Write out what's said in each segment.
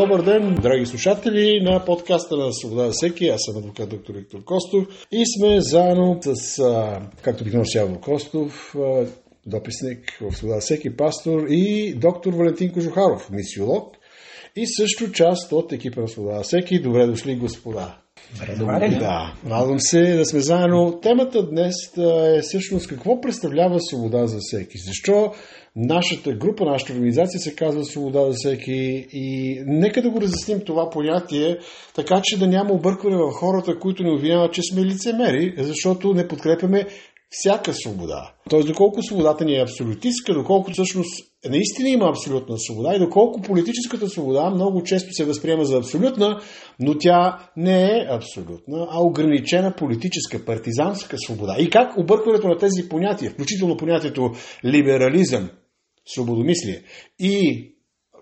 Добър ден, драги слушатели на подкаста на Свобода за всеки. Аз съм адвокат доктор Виктор Костов и сме заедно с, както бих Сяво Костов, дописник в Свобода за всеки, пастор и доктор Валентин Кожухаров, мисиолог и също част от екипа на Свобода за всеки. Добре дошли, господа. Добре, да, радвам се да сме заедно. Темата днес е всъщност какво представлява свобода за всеки. Защо нашата група, нашата организация се казва Свобода за всеки и нека да го разясним това понятие, така че да няма объркване в хората, които ни обвиняват, че сме лицемери, защото не подкрепяме всяка свобода. Тоест, доколко свободата ни е абсолютистка, доколко всъщност наистина има абсолютна свобода и доколко политическата свобода много често се възприема за абсолютна, но тя не е абсолютна, а ограничена политическа, партизанска свобода. И как объркването на тези понятия, включително понятието либерализъм, свободомислие и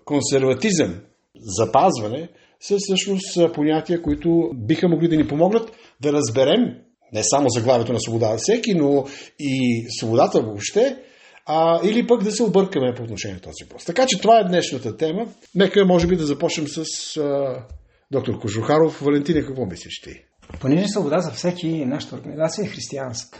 консерватизъм, запазване, са всъщност понятия, които биха могли да ни помогнат да разберем не само заглавието на свобода всеки, но и свободата въобще, а, или пък да се объркаме по отношение на този въпрос. Така че това е днешната тема. Нека, може би, да започнем с а, доктор Кожухаров. Валентина, какво мислиш ти? Понеже свобода за всеки, нашата организация е християнска.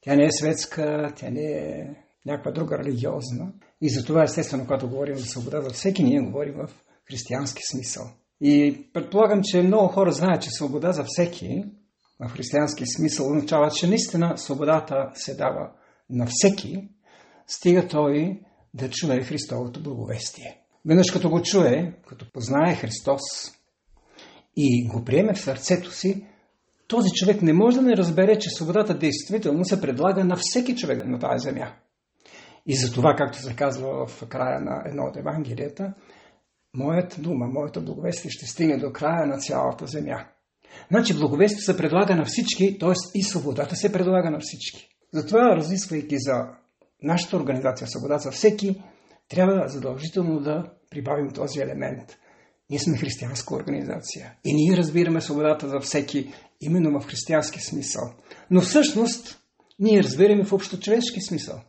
Тя не е светска, тя не е някаква друга религиозна. И затова, естествено, когато говорим за свобода за всеки, ние говорим в християнски смисъл. И предполагам, че много хора знаят, че свобода за всеки в християнски смисъл означава, че наистина свободата се дава на всеки, стига той да чуе Христовото благовестие. Веднъж като го чуе, като познае Христос и го приеме в сърцето си, този човек не може да не разбере, че свободата действително се предлага на всеки човек на тази земя. И за това, както се казва в края на едно от Евангелията, моята дума, моята благовестие ще стигне до края на цялата земя. Значи благовестие се предлага на всички, т.е. и свободата се предлага на всички. Затова, разисквайки за нашата организация Свобода за всеки, трябва задължително да прибавим този елемент. Ние сме християнска организация и ние разбираме свободата за всеки именно в християнски смисъл. Но всъщност ние разбираме в общочовешки смисъл.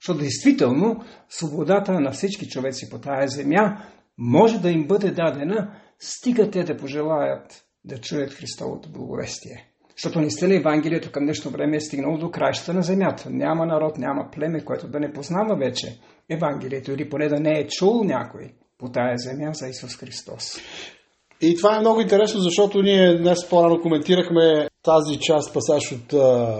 Защото действително свободата на всички човеци по тая земя може да им бъде дадена, стига те да пожелаят да чуят Христовото благовестие. Защото наистина Евангелието към днешно време е стигнало до краищата на земята. Няма народ, няма племе, което да не познава вече Евангелието или поне да не е чул някой по тая земя за Исус Христос. И това е много интересно, защото ние днес по-рано коментирахме тази част, пасаж от а,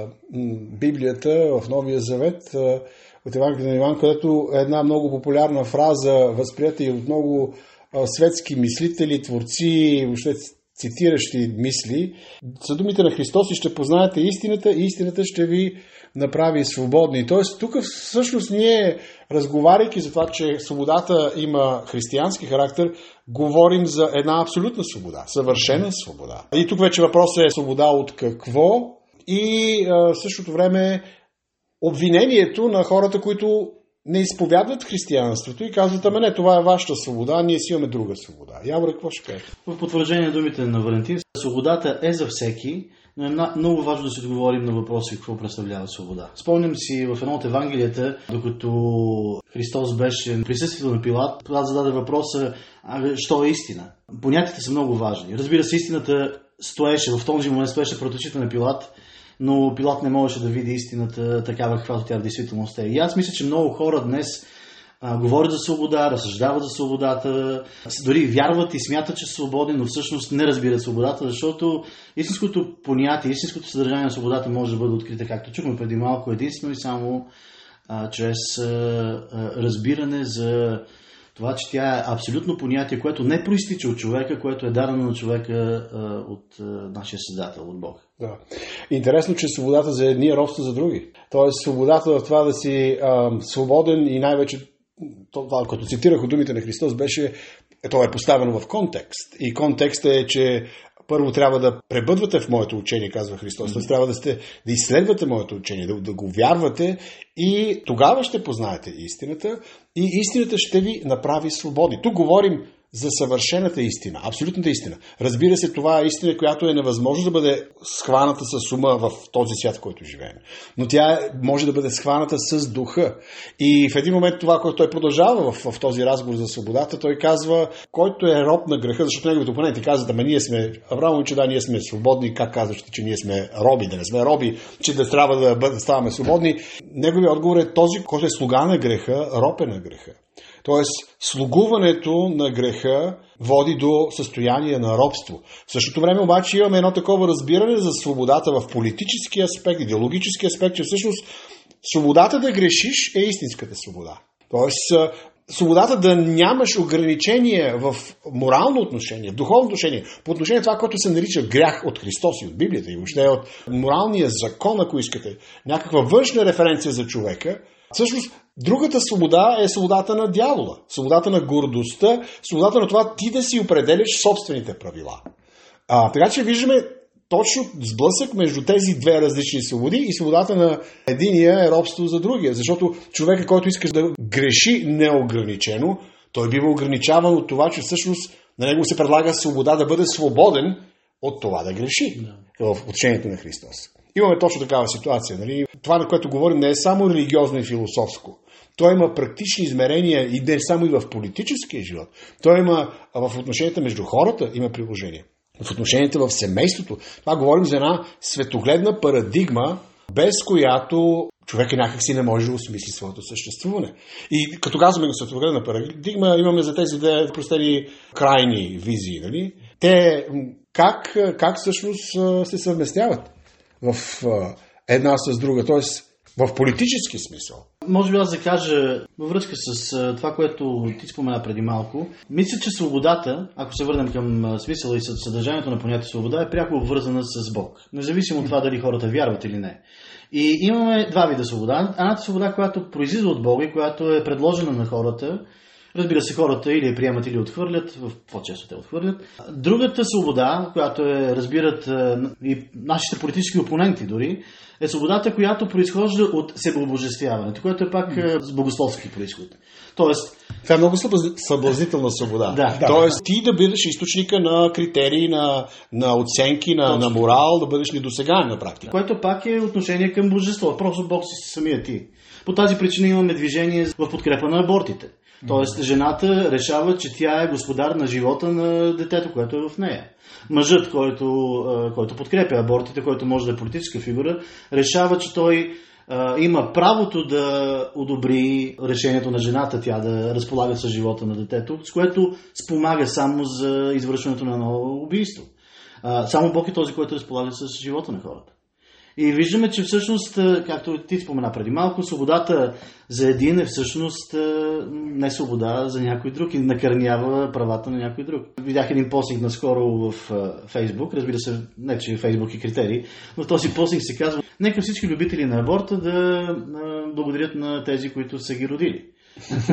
Библията в Новия Завет, а, от Евангелието на Иван, където е една много популярна фраза, възприята и от много а, светски мислители, творци, въобще цитиращи мисли, са думите на Христос и ще познаете истината и истината ще ви направи свободни. Тоест, тук всъщност ние, разговаряйки за това, че свободата има християнски характер, говорим за една абсолютна свобода, съвършена свобода. И тук вече въпросът е свобода от какво и в същото време обвинението на хората, които не изповядват християнството и казват, ама не, това е вашата свобода, ние си имаме друга свобода. Явор, какво ще кажеш? В потвърждение на думите на Валентин, свободата е за всеки, но е много важно да си отговорим на въпроси какво представлява свобода. Спомням си в едно от Евангелията, докато Христос беше присъствието на Пилат, Пилат зададе въпроса, а що е истина? Понятията са много важни. Разбира се, истината стоеше, в този момент стоеше пред очите на Пилат, но Пилат не можеше да види истината такава, каквато тя в действителност е. И аз мисля, че много хора днес а, говорят за свобода, разсъждават за свободата, дори вярват и смятат, че са свободни, но всъщност не разбират свободата, защото истинското понятие, истинското съдържание на свободата може да бъде открита, както чухме преди малко, единствено и само а, чрез а, а, разбиране за това, че тя е абсолютно понятие, което не проистича от човека, което е дадено на човека а, от а, нашия Създател, от Бог. Да. Интересно, че свободата за едни е робство за други. Тоест, свободата в това да си а, свободен и най-вече това, като цитирах от думите на Христос, беше, това е поставено в контекст. И контекстът е, че първо трябва да пребъдвате в моето учение, казва Христос. Mm-hmm. Трябва да, сте, да изследвате моето учение, да, да го вярвате и тогава ще познаете истината и истината ще ви направи свободни. Тук говорим за съвършената истина, абсолютната истина. Разбира се, това е истина, която е невъзможно да бъде схваната с ума в този свят, в който живеем. Но тя може да бъде схваната с духа. И в един момент това, което той продължава в, в този разговор за свободата, той казва, който е роб на греха, защото неговите опоненти казват, ама ние сме, Авраам, че да, ние сме свободни, как казвате, че ние сме роби, да не сме роби, че да трябва да, бъд, да ставаме свободни. Неговият отговор е този, който е слуга на греха, роб е на греха. Тоест, слугуването на греха води до състояние на робство. В същото време обаче имаме едно такова разбиране за свободата в политически аспект, идеологически аспект, че всъщност свободата да грешиш е истинската свобода. Тоест, свободата да нямаш ограничения в морално отношение, в духовно отношение, по отношение на това, което се нарича грях от Христос и от Библията и въобще от моралния закон, ако искате, някаква външна референция за човека, всъщност другата свобода е свободата на дявола, свободата на гордостта, свободата на това ти да си определяш собствените правила. А, така че виждаме точно сблъсък между тези две различни свободи и свободата на единия е робство за другия. Защото човека, който искаш да греши неограничено, той бива ограничаван от това, че всъщност на него се предлага свобода да бъде свободен от това да греши в учението на Христос. Имаме точно такава ситуация. Нали? Това, на което говорим, не е само религиозно и философско. Той има практични измерения и не само и в политическия живот. Той има в отношенията между хората има приложение в отношенията в семейството. Това говорим за една светогледна парадигма, без която човек някак си не може да осмисли своето съществуване. И като казваме на светогледна парадигма, имаме за тези две простени крайни визии. Нали? Те как, как всъщност се съвместяват в една с друга? Тоест, в политически смисъл. Може би аз да кажа във връзка с това, което ти спомена преди малко. Мисля, че свободата, ако се върнем към смисъла и съдържанието на понятие свобода, е пряко обвързана с Бог. Независимо от това дали хората вярват или не. И имаме два вида свобода. Едната свобода, която произлиза от Бога и която е предложена на хората, Разбира се, хората или я приемат, или отхвърлят, в по-често те отхвърлят. Другата свобода, която е, разбират и нашите политически опоненти дори, е свободата, която произхожда от себеобожествяването, което е пак е, с богословски происход. Тоест, това е много съблазнителна свобода. Да, Тоест, да. ти да бъдеш източника на критерии, на, на оценки, на, на морал, да бъдеш недосегаем на практика. Което пак е отношение към божество. Просто Бог си самия ти. По тази причина имаме движение в подкрепа на абортите. Тоест, жената решава, че тя е господар на живота на детето, което е в нея. Мъжът, който, който подкрепя абортите, който може да е политическа фигура, решава, че той има правото да одобри решението на жената, тя да разполага с живота на детето, с което спомага само за извършването на ново убийство. Само Бог е този, който разполага с живота на хората. И виждаме, че всъщност, както ти спомена преди малко, свободата за един е всъщност не свобода за някой друг и накърнява правата на някой друг. Видях един постинг наскоро в Фейсбук, разбира се, не че Фейсбук е критерий, но този постинг се казва, нека всички любители на аборта да благодарят на тези, които са ги родили.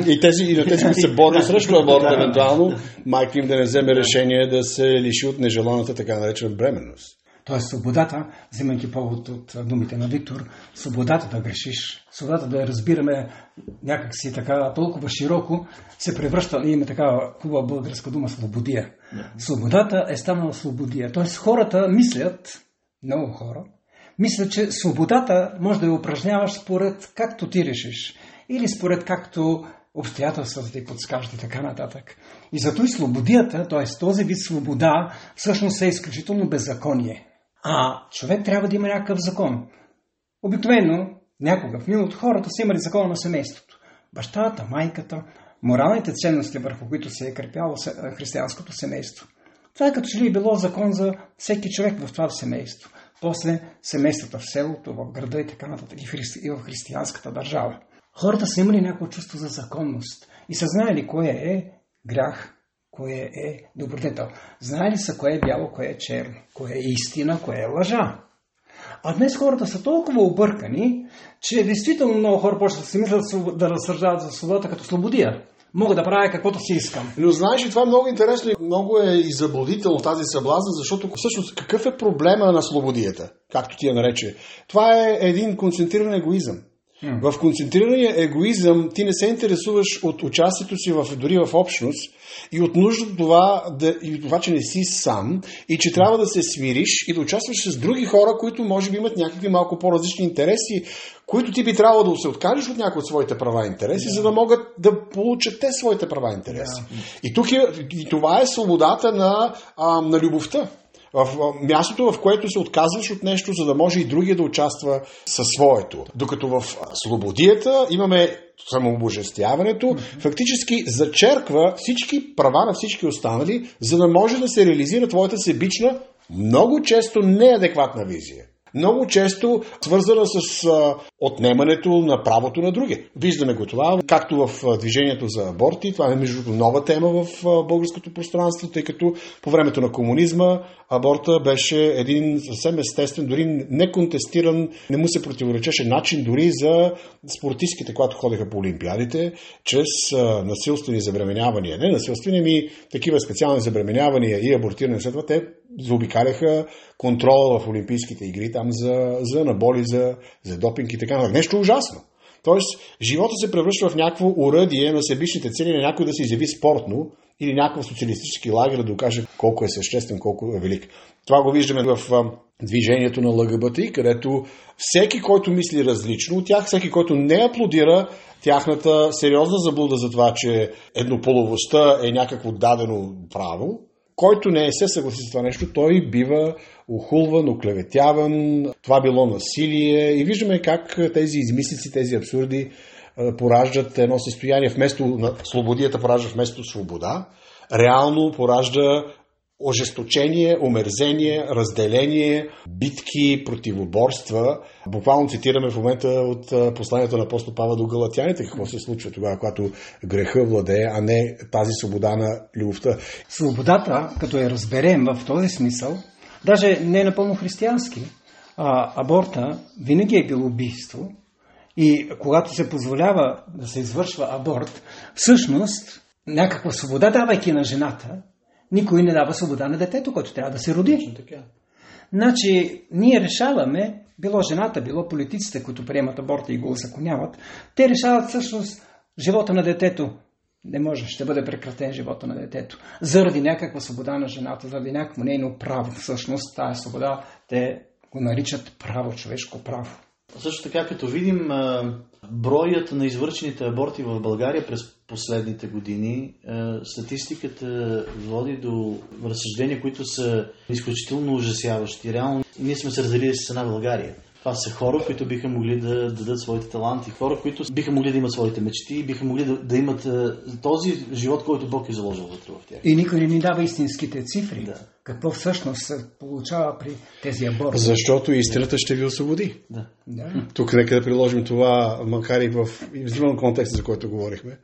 И, тези, и на тези, които се борят срещу аборта, евентуално, майка им да не вземе решение да се лиши от нежеланата така наречена бременност. Тоест свободата, взимайки повод от думите на Виктор, свободата да грешиш, свободата да я разбираме някакси така толкова широко, се превръща, има такава хубава българска дума, свободия. Свободата е станала свободия. Тоест хората мислят, много хора, мислят, че свободата може да я упражняваш според както ти решиш. Или според както обстоятелствата ти подскажат и така нататък. И зато и свободията, т.е. този вид свобода, всъщност е изключително беззаконие. А човек трябва да има някакъв закон. Обикновено, някога в миналото хората са имали закона на семейството. Бащата, майката, моралните ценности, върху които се е крепяло християнското семейство. Това е като че ли е било закон за всеки човек в това семейство. После семействата в селото, в града и така нататък, и в християнската държава. Хората са имали някакво чувство за законност и са знаели кое е грях, кое е добродетел. Знае ли са кое е бяло, кое е черно, кое е истина, кое е лъжа. А днес хората са толкова объркани, че действително много хора почват да си мислят да разсъждават за свободата като слободия. Мога да правя каквото си искам. Но знаеш ли, това е много интересно и много е и заблудително тази съблазна, защото всъщност какъв е проблема на слободията, както ти я нарече? Това е един концентриран егоизъм. В концентрирания егоизъм ти не се интересуваш от участието си в, дори в общност и от нужда това, да, и това, че не си сам и че трябва да се смириш и да участваш с други хора, които може би имат някакви малко по-различни интереси, които ти би трябвало да се откажеш от някои от своите права и интереси, да. за да могат да получат те своите права и интереси. Да. И тук е, и това е свободата на, а, на любовта в мястото, в което се отказваш от нещо, за да може и другия да участва със своето. Докато в свободията имаме самообожествяването, mm-hmm. фактически зачерква всички права на всички останали, за да може да се реализира твоята себична, много често неадекватна визия много често свързана с отнемането на правото на други. Виждаме го това, както в движението за аборти, това е между нова тема в българското пространство, тъй като по времето на комунизма аборта беше един съвсем естествен, дори неконтестиран, не му се противоречеше начин дори за спортистките, когато ходеха по олимпиадите, чрез насилствени забременявания. Не насилствени, ми такива специални забременявания и абортиране след това, те заобикаляха контрола в Олимпийските игри там за, за наболи, за, за допинг и така нататък. Нещо ужасно. Тоест, живота се превръща в някакво уръдие на себичните цели на някой да се изяви спортно или някакъв социалистически лагер да докаже колко е съществен, колко е велик. Това го виждаме в движението на ЛГБТИ, където всеки, който мисли различно от тях, всеки, който не аплодира тяхната сериозна заблуда за това, че еднополовостта е някакво дадено право, който не е се съгласи с това нещо, той бива охулван, оклеветяван, това било насилие. И виждаме как тези измислици, тези абсурди пораждат едно състояние. Вместо на свободията поражда вместо свобода, реално поражда ожесточение, омерзение, разделение, битки, противоборства. Буквално цитираме в момента от посланието на апостол Павла до Галатяните, какво се случва тогава, когато греха владее, а не тази свобода на любовта. Свободата, като я разберем в този смисъл, даже не е напълно християнски, а, аборта винаги е било убийство и когато се позволява да се извършва аборт, всъщност някаква свобода давайки на жената, никой не дава свобода на детето, което трябва да се роди. така. Значи, ние решаваме, било жената, било политиците, които приемат аборта и го узаконяват, те решават всъщност живота на детето. Не може, ще бъде прекратен живота на детето. Заради някаква свобода на жената, заради някакво нейно право. Всъщност, тази свобода, те го наричат право, човешко право. Също така, като видим броят на извършените аборти в България през последните години, статистиката води до разсъждения, които са изключително ужасяващи. Реално ние сме се разделили с една България. Това са хора, които биха могли да дадат своите таланти, хора, които биха могли да имат своите мечти, биха могли да, да имат този живот, който Бог е заложил вътре в тях. И никой не ни дава истинските цифри. Да. Какво всъщност се получава при тези аборти? Защото истината ще ви освободи. Да. да. Тук нека да приложим това, макар и в извън контекста, за който говорихме.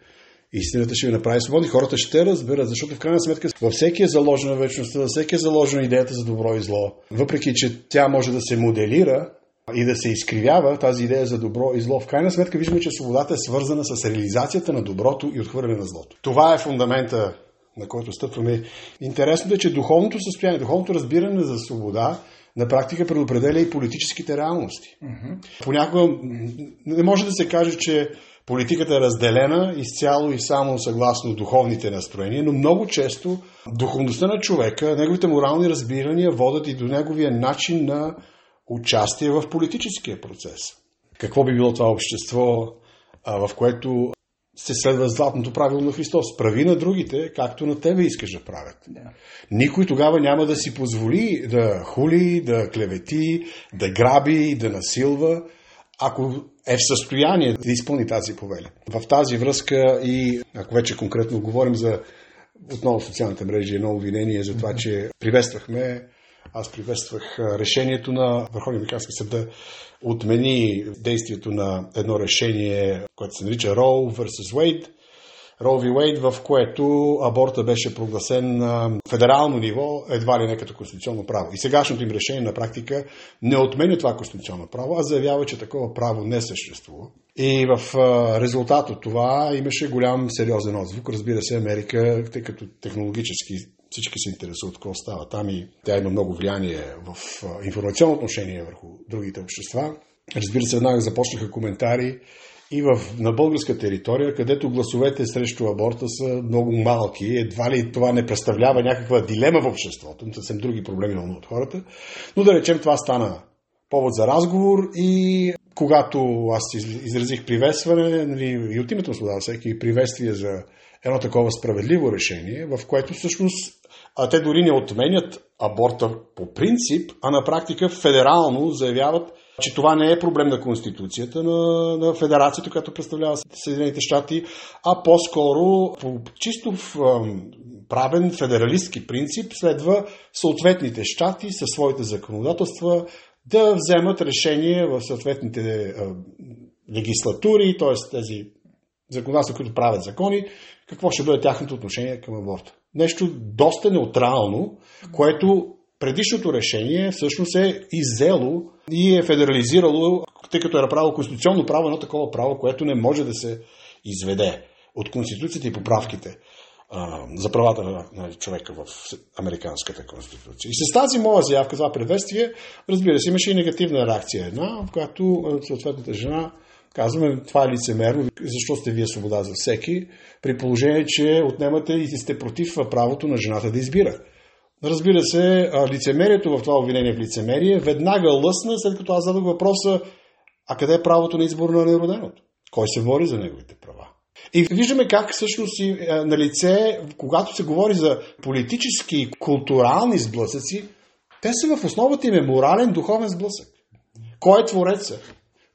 Истината ще ви направи свободни. Хората ще разберат, защото в крайна сметка във всеки е заложена вечността, във всеки е заложена идеята за добро и зло. Въпреки, че тя може да се моделира, и да се изкривява тази идея за добро и зло, в крайна сметка виждаме, че свободата е свързана с реализацията на доброто и отхвърляне на злото. Това е фундамента, на който стъпваме. Интересното е, че духовното състояние, духовното разбиране за свобода на практика предопределя и политическите реалности. Mm-hmm. Понякога не може да се каже, че политиката е разделена изцяло и само съгласно духовните настроения, но много често духовността на човека, неговите морални разбирания водят и до неговия начин на участие в политическия процес. Какво би било това общество, в което се следва златното правило на Христос. Прави на другите, както на тебе искаш да правят. Никой тогава няма да си позволи да хули, да клевети, да граби, да насилва, ако е в състояние да изпълни тази повеля. В тази връзка и ако вече конкретно говорим за отново социалните мрежи, едно обвинение за това, че приветствахме аз приветствах решението на Върховния американски съд да отмени действието на едно решение, което се нарича Roe vs. Wade, Roe v. Wade, в което аборта беше прогласен на федерално ниво, едва ли не като конституционно право. И сегашното им решение на практика не отменя това конституционно право, а заявява, че такова право не съществува. И в резултат от това имаше голям сериозен отзвук. Разбира се, Америка, тъй като технологически всички се интересуват какво става там и тя има много влияние в информационно отношение върху другите общества. Разбира се, веднага започнаха коментари и в, на българска територия, където гласовете срещу аборта са много малки. Едва ли това не представлява някаква дилема в обществото. Съвсем други проблеми от хората. Но да речем, това стана повод за разговор и когато аз изразих приветстване, нали, и от името му дава всеки приветствие за едно такова справедливо решение, в което всъщност а те дори не отменят аборта по принцип, а на практика федерално заявяват, че това не е проблем на Конституцията на, на Федерацията, която представлява Съединените щати, а по-скоро по чисто в, правен федералистски принцип следва съответните щати със своите законодателства да вземат решение в съответните легислатури, т.е. тези законодателства, които правят закони, какво ще бъде тяхното отношение към аборта. Нещо доста неутрално, което предишното решение всъщност е иззело и е федерализирало, тъй като е направило конституционно право, едно такова право, което не може да се изведе от Конституцията и поправките за правата на, човека в Американската конституция. И с тази моя заявка, това приветствие, разбира се, имаше и негативна реакция една, в която съответната жена казваме, това е лицемерно, защо сте вие свобода за всеки, при положение, че отнемате и сте против правото на жената да избира. Разбира се, лицемерието в това обвинение в лицемерие веднага лъсна, след като аз задах въпроса, а къде е правото на избор на нероденото? Кой се бори за неговите права? И виждаме как всъщност и на лице, когато се говори за политически и културални сблъсъци, те са в основата им е морален, духовен сблъсък. Кой е твореца?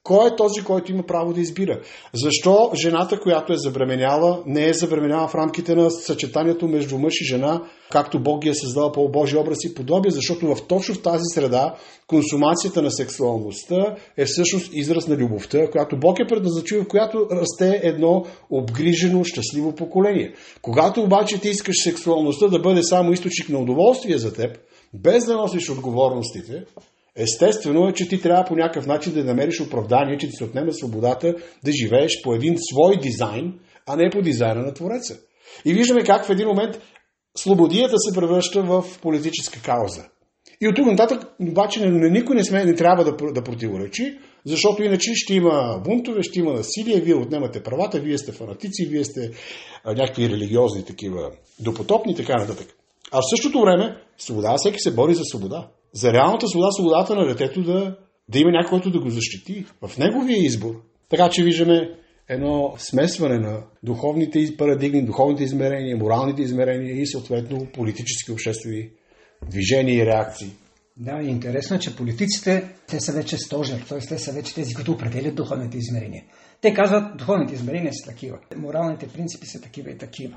Кой е този, който има право да избира? Защо жената, която е забременяла, не е забременяла в рамките на съчетанието между мъж и жена, както Бог ги е създал по Божи образ и подобие? Защото в точно в тази среда консумацията на сексуалността е всъщност израз на любовта, която Бог е предназначил, в която расте едно обгрижено, щастливо поколение. Когато обаче ти искаш сексуалността да бъде само източник на удоволствие за теб, без да носиш отговорностите, Естествено е, че ти трябва по някакъв начин да намериш оправдание, че ти се отнема свободата да живееш по един свой дизайн, а не по дизайна на Твореца. И виждаме как в един момент свободията се превръща в политическа кауза. И от тук нататък обаче никой не, сме, не трябва да, да противоречи, защото иначе ще има бунтове, ще има насилие, вие отнемате правата, вие сте фанатици, вие сте а, някакви религиозни такива допотопни и така нататък. А в същото време свобода, всеки се бори за свобода за реалната свобода, свободата на детето да, да има някой, който да го защити в неговия избор. Така че виждаме едно смесване на духовните парадигми, духовните измерения, моралните измерения и съответно политически обществени движения и реакции. Да, интересно е, че политиците, те са вече стожер, т.е. те са вече тези, които определят духовните измерения. Те казват, духовните измерения са такива, моралните принципи са такива и такива.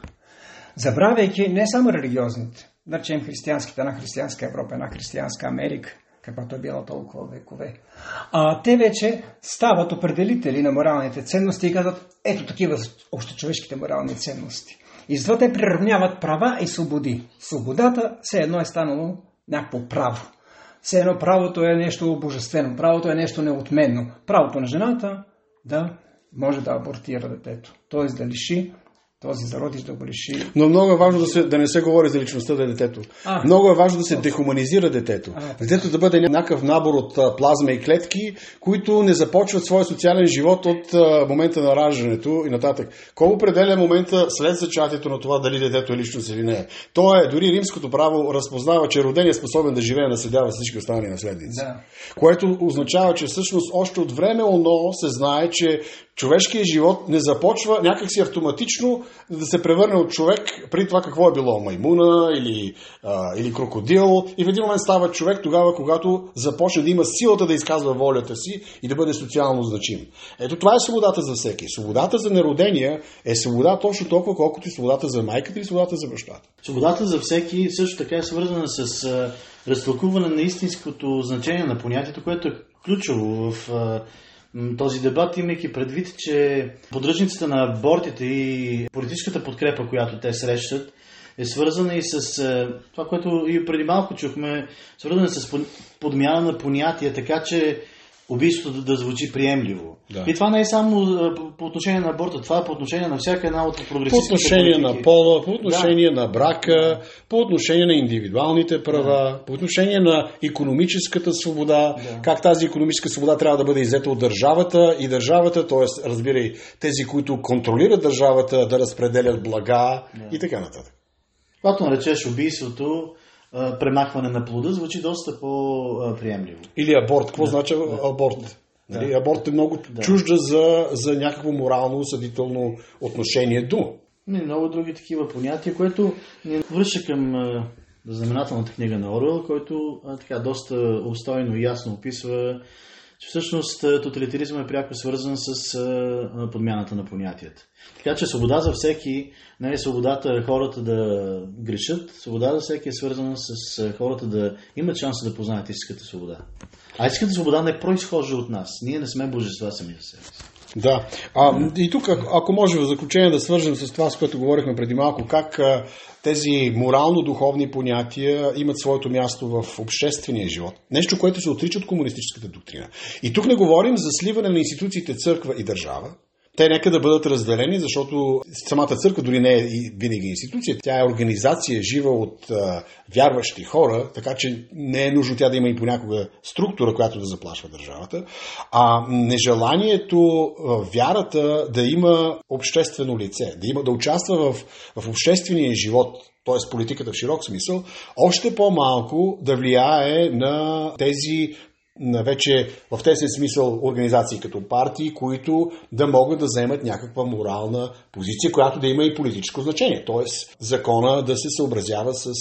Забравяйки не само религиозните, да речем християнските, една християнска Европа, една християнска Америка, каквато е била толкова векове. А те вече стават определители на моралните ценности и казват, ето такива общочовешките морални ценности. И затова те приравняват права и свободи. Свободата все едно е станало някакво право. Все едно правото е нещо божествено, правото е нещо неотменно. Правото на жената да може да абортира детето, т.е. да лиши този зародиш да го реши. Но много е важно да, се, да не се говори за личността на детето. А, много е важно да се дехуманизира детето. А, детето да бъде някакъв набор от плазма и клетки, които не започват своя социален живот от момента на раждането и нататък. Кой определя момента след зачатието на това дали детето е личност или не? То е, дори римското право разпознава, че роден е способен да живее наследява всички останали наследници. Да. Което означава, че всъщност още от време оно се знае, че човешкият живот не започва някакси автоматично да се превърне от човек при това какво е било маймуна или, а, или крокодил и в един момент става човек тогава, когато започне да има силата да изказва волята си и да бъде социално значим. Ето това е свободата за всеки. Свободата за неродения е свобода точно толкова, колкото и свободата за майката и свободата за бащата. Свободата за всеки също така е свързана с разтълкуване на истинското значение на понятието, което е ключово в този дебат, имайки предвид, че поддръжниците на абортите и политическата подкрепа, която те срещат, е свързана и с е, това, което и преди малко чухме, свързана с подмяна на понятия, така че убийството да, да звучи приемливо. Да. И това не е само по, по отношение на аборта, това е по отношение на всяка една от По прогресивните отношение политики. на пола, по отношение на брака, по отношение на индивидуалните права, по отношение на економическата свобода, как тази економическа свобода трябва да бъде иззета от държавата и държавата, т.е. разбирай, тези, които контролират държавата, да разпределят блага и така нататък. Когато наречеш убийството, а, премахване на плода, звучи доста по-приемливо. Или аборт. Какво значи аборт? Нали? Аборт е много чужда за, за някакво морално осъдително отношение дума. И много други такива понятия, което ни връща към а, знаменателната книга на Оруел, който а, така доста обстойно и ясно описва, че всъщност а, тоталитаризма е пряко свързан с а, а, подмяната на понятията. Така че свобода за всеки не е свободата хората да грешат, свобода за всеки е свързана с хората да имат шанса да познаят истинската свобода. А истинската свобода не произхожда от нас. Ние не сме божества сами за себе си. Да. А, и тук, ако- може в заключение да свържем с това, с което говорихме преди малко, как а, тези морално-духовни понятия имат своето място в обществения живот. Нещо, което се отрича от комунистическата доктрина. И тук не говорим за сливане на институциите църква и държава. Те нека да бъдат разделени, защото самата църква дори не е винаги институция. Тя е организация, жива от а, вярващи хора, така че не е нужно тя да има и понякога структура, която да заплашва държавата. А нежеланието а, вярата да има обществено лице, да, има, да участва в, в обществения живот, т.е. политиката в широк смисъл, още по-малко да влияе на тези вече в тесен смисъл организации като партии, които да могат да вземат някаква морална позиция, която да има и политическо значение. Тоест закона да се съобразява с,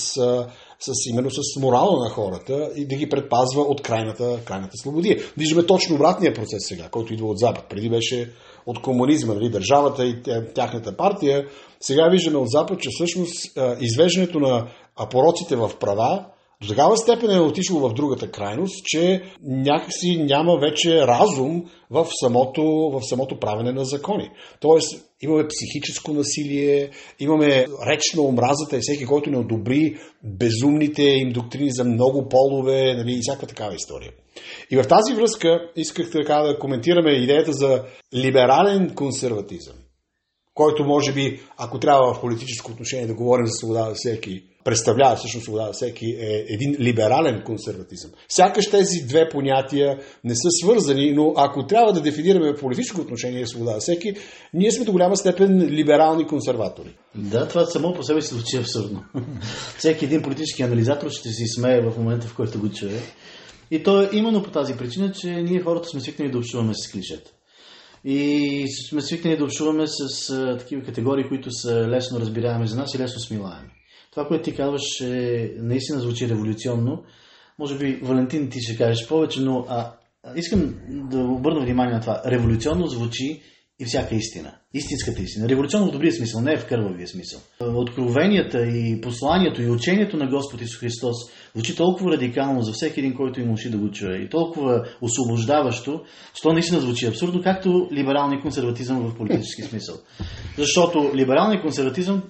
с именно с морала на хората и да ги предпазва от крайната, крайната свободия. Виждаме точно обратния процес сега, който идва от Запад. Преди беше от комунизма, нали, държавата и тя- тяхната партия. Сега виждаме от Запад, че всъщност извеждането на пороците в права до такава степен е отишло в другата крайност, че някакси няма вече разум в самото, в самото правене на закони. Тоест, имаме психическо насилие, имаме реч на омразата и всеки, който не одобри безумните им доктрини за много полове нали, и всяка такава история. И в тази връзка исках така да коментираме идеята за либерален консерватизъм който може би, ако трябва в политическо отношение да говорим за свобода за всеки, представлява всъщност свобода за всеки, е един либерален консерватизъм. Сякаш тези две понятия не са свързани, но ако трябва да дефинираме политическо отношение свобода за всеки, ние сме до голяма степен либерални консерватори. Да, това само по себе си звучи абсурдно. Всеки един политически анализатор ще си смее в момента, в който го чуе. И то е именно по тази причина, че ние хората сме свикнали да общуваме с клишета. И сме свикнали да общуваме с а, такива категории, които са лесно разбираеми за нас и лесно смилаеми. Това, което ти казваш, е, наистина звучи революционно. Може би, Валентин, ти ще кажеш повече, но а, искам да обърна внимание на това. Революционно звучи и всяка истина. Истинската истина. Революционно в добрия смисъл, не в кървавия смисъл. Откровенията и посланието и учението на Господ Исус Христос звучи толкова радикално за всеки един, който има уши да го чуе и толкова освобождаващо, че то наистина звучи абсурдно, както либералния консерватизъм в политически смисъл. Защото либералният консерватизъм,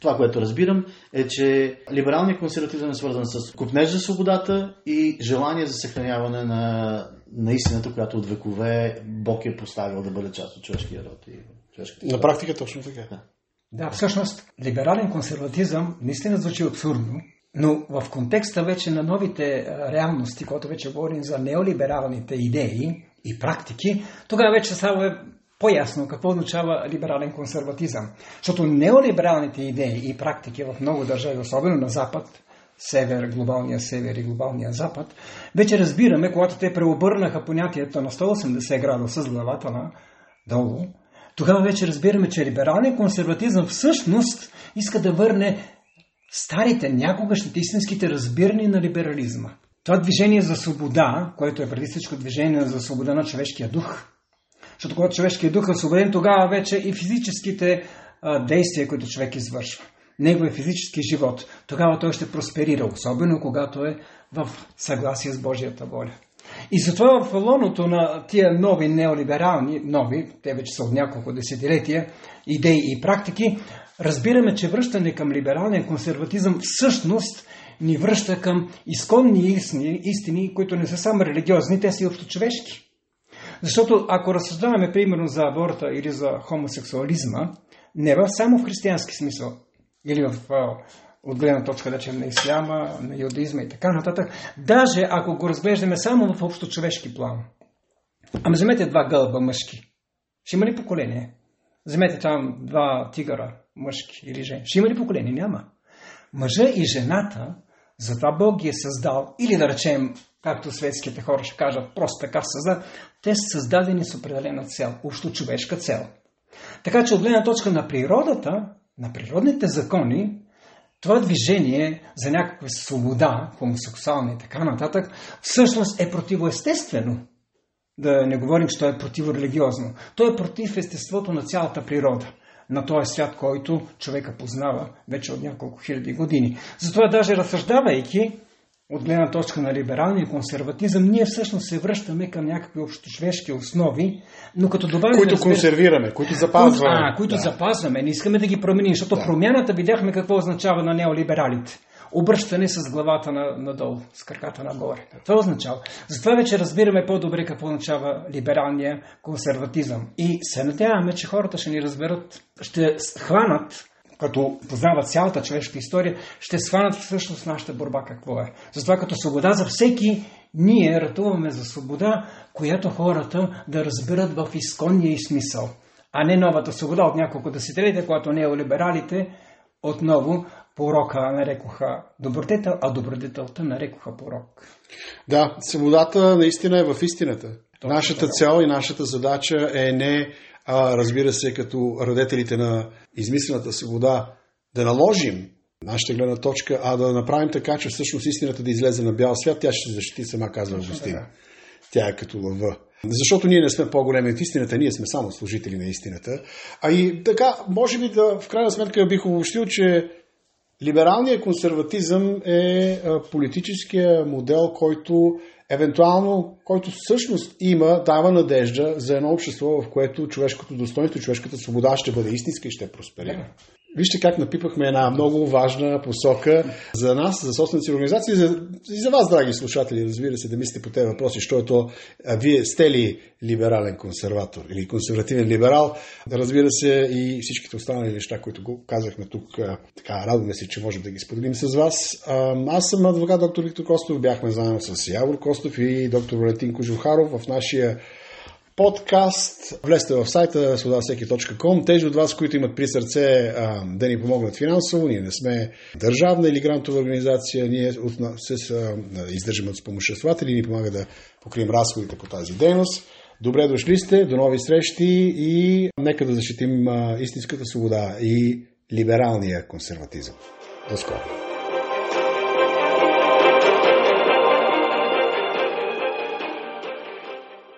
това, което разбирам, е, че либералният консерватизъм е свързан с купнеж за свободата и желание за съхраняване на, на истината, която от векове Бог е поставил да бъде част от човешкия род човешката На практика точно така. Да, всъщност, либерален консерватизъм наистина звучи абсурдно, но в контекста вече на новите реалности, когато вече говорим за неолибералните идеи и практики, тогава вече става е по-ясно какво означава либерален консерватизъм. Защото неолибералните идеи и практики в много държави, особено на Запад, север, глобалния север и глобалния запад, вече разбираме, когато те преобърнаха понятието на 180 градуса с главата на долу, тогава вече разбираме, че либералният консерватизъм всъщност иска да върне старите, някогашните истинските разбирания на либерализма. Това движение за свобода, което е преди всичко движение за свобода на човешкия дух, защото когато човешкият дух е освободен, тогава вече и физическите а, действия, които човек извършва, неговия физически живот, тогава той ще просперира, особено когато е в съгласие с Божията воля. И затова в лоното на тия нови неолиберални, нови, те вече са от няколко десетилетия, идеи и практики, разбираме, че връщане към либералния консерватизъм всъщност ни връща към изконни истини, истини, които не са само религиозни, те са и общочовешки. Защото ако разсъждаваме примерно за аборта или за хомосексуализма, не в само в християнски смисъл, или в, от гледна точка, да речем, на исляма, на юдаизма и така нататък, даже ако го разглеждаме само в общо човешки план. Ама вземете два гълба мъжки. Ще има ли поколение? Вземете там два тигъра мъжки или жени. Ще има ли поколение? Няма. Мъжа и жената, затова Бог ги е създал, или да речем, както светските хора ще кажат, просто така създадат, те са създадени с определена цел, общо човешка цел. Така че от гледна точка на природата, на природните закони, това движение за някаква свобода, хомосексуална и така нататък, всъщност е противоестествено. Да не говорим, че то е противорелигиозно. То е против естеството на цялата природа на този свят, който човека познава вече от няколко хиляди години. Затова даже разсъждавайки от гледна точка на либералния консерватизъм, ние всъщност се връщаме към някакви общочовешки основи, но като добавим... Които разбира, консервираме, които запазваме. А, които да. запазваме, не искаме да ги променим, защото да. промяната видяхме какво означава на неолибералите обръщане с главата на, надолу, с краката нагоре. Това означава. Затова вече разбираме по-добре какво означава либералния консерватизъм. И се надяваме, че хората ще ни разберат, ще хванат като познават цялата човешка история, ще схванат всъщност нашата борба какво е. Затова като свобода за всеки, ние ратуваме за свобода, която хората да разберат в изконния и смисъл. А не новата свобода от няколко десетилетия, когато неолибералите отново порока нарекоха добродетел, а добродетелта нарекоха порок. Да, свободата наистина е в истината. Точно нашата цел и нашата задача е не, а, разбира се, като родителите на измислената свобода, да наложим нашата гледна точка, а да направим така, че всъщност истината да излезе на бял свят, тя ще се защити сама, казва Августин. Тя е като лъва. Защото ние не сме по-големи от истината, ние сме само служители на истината. А и така, може би да, в крайна сметка бих обобщил, че Либералният консерватизъм е политическия модел, който евентуално, който всъщност има, дава надежда за едно общество, в което човешкото достоинство, човешката свобода ще бъде истинска и ще просперира. Вижте как напипахме една много важна посока за нас, за собствената си организация и за, и за вас, драги слушатели, разбира се, да мислите по тези въпроси, що е то, а, вие сте ли либерален консерватор или консервативен либерал, разбира се, и всичките останали неща, които го казахме тук, така, радваме се, че можем да ги споделим с вас. Аз съм адвокат доктор Виктор Костов, бяхме заедно с Явор Костов и доктор Валентин Кожухаров в нашия подкаст. Влезте в сайта свободасеки.com. Тези от вас, които имат при сърце а, да ни помогнат финансово, ние не сме държавна или грантова организация, ние се а, издържаме от спомоществователи и ни помага да покрием разходите по тази дейност. Добре дошли сте, до нови срещи и нека да защитим а, истинската свобода и либералния консерватизъм. До скоро!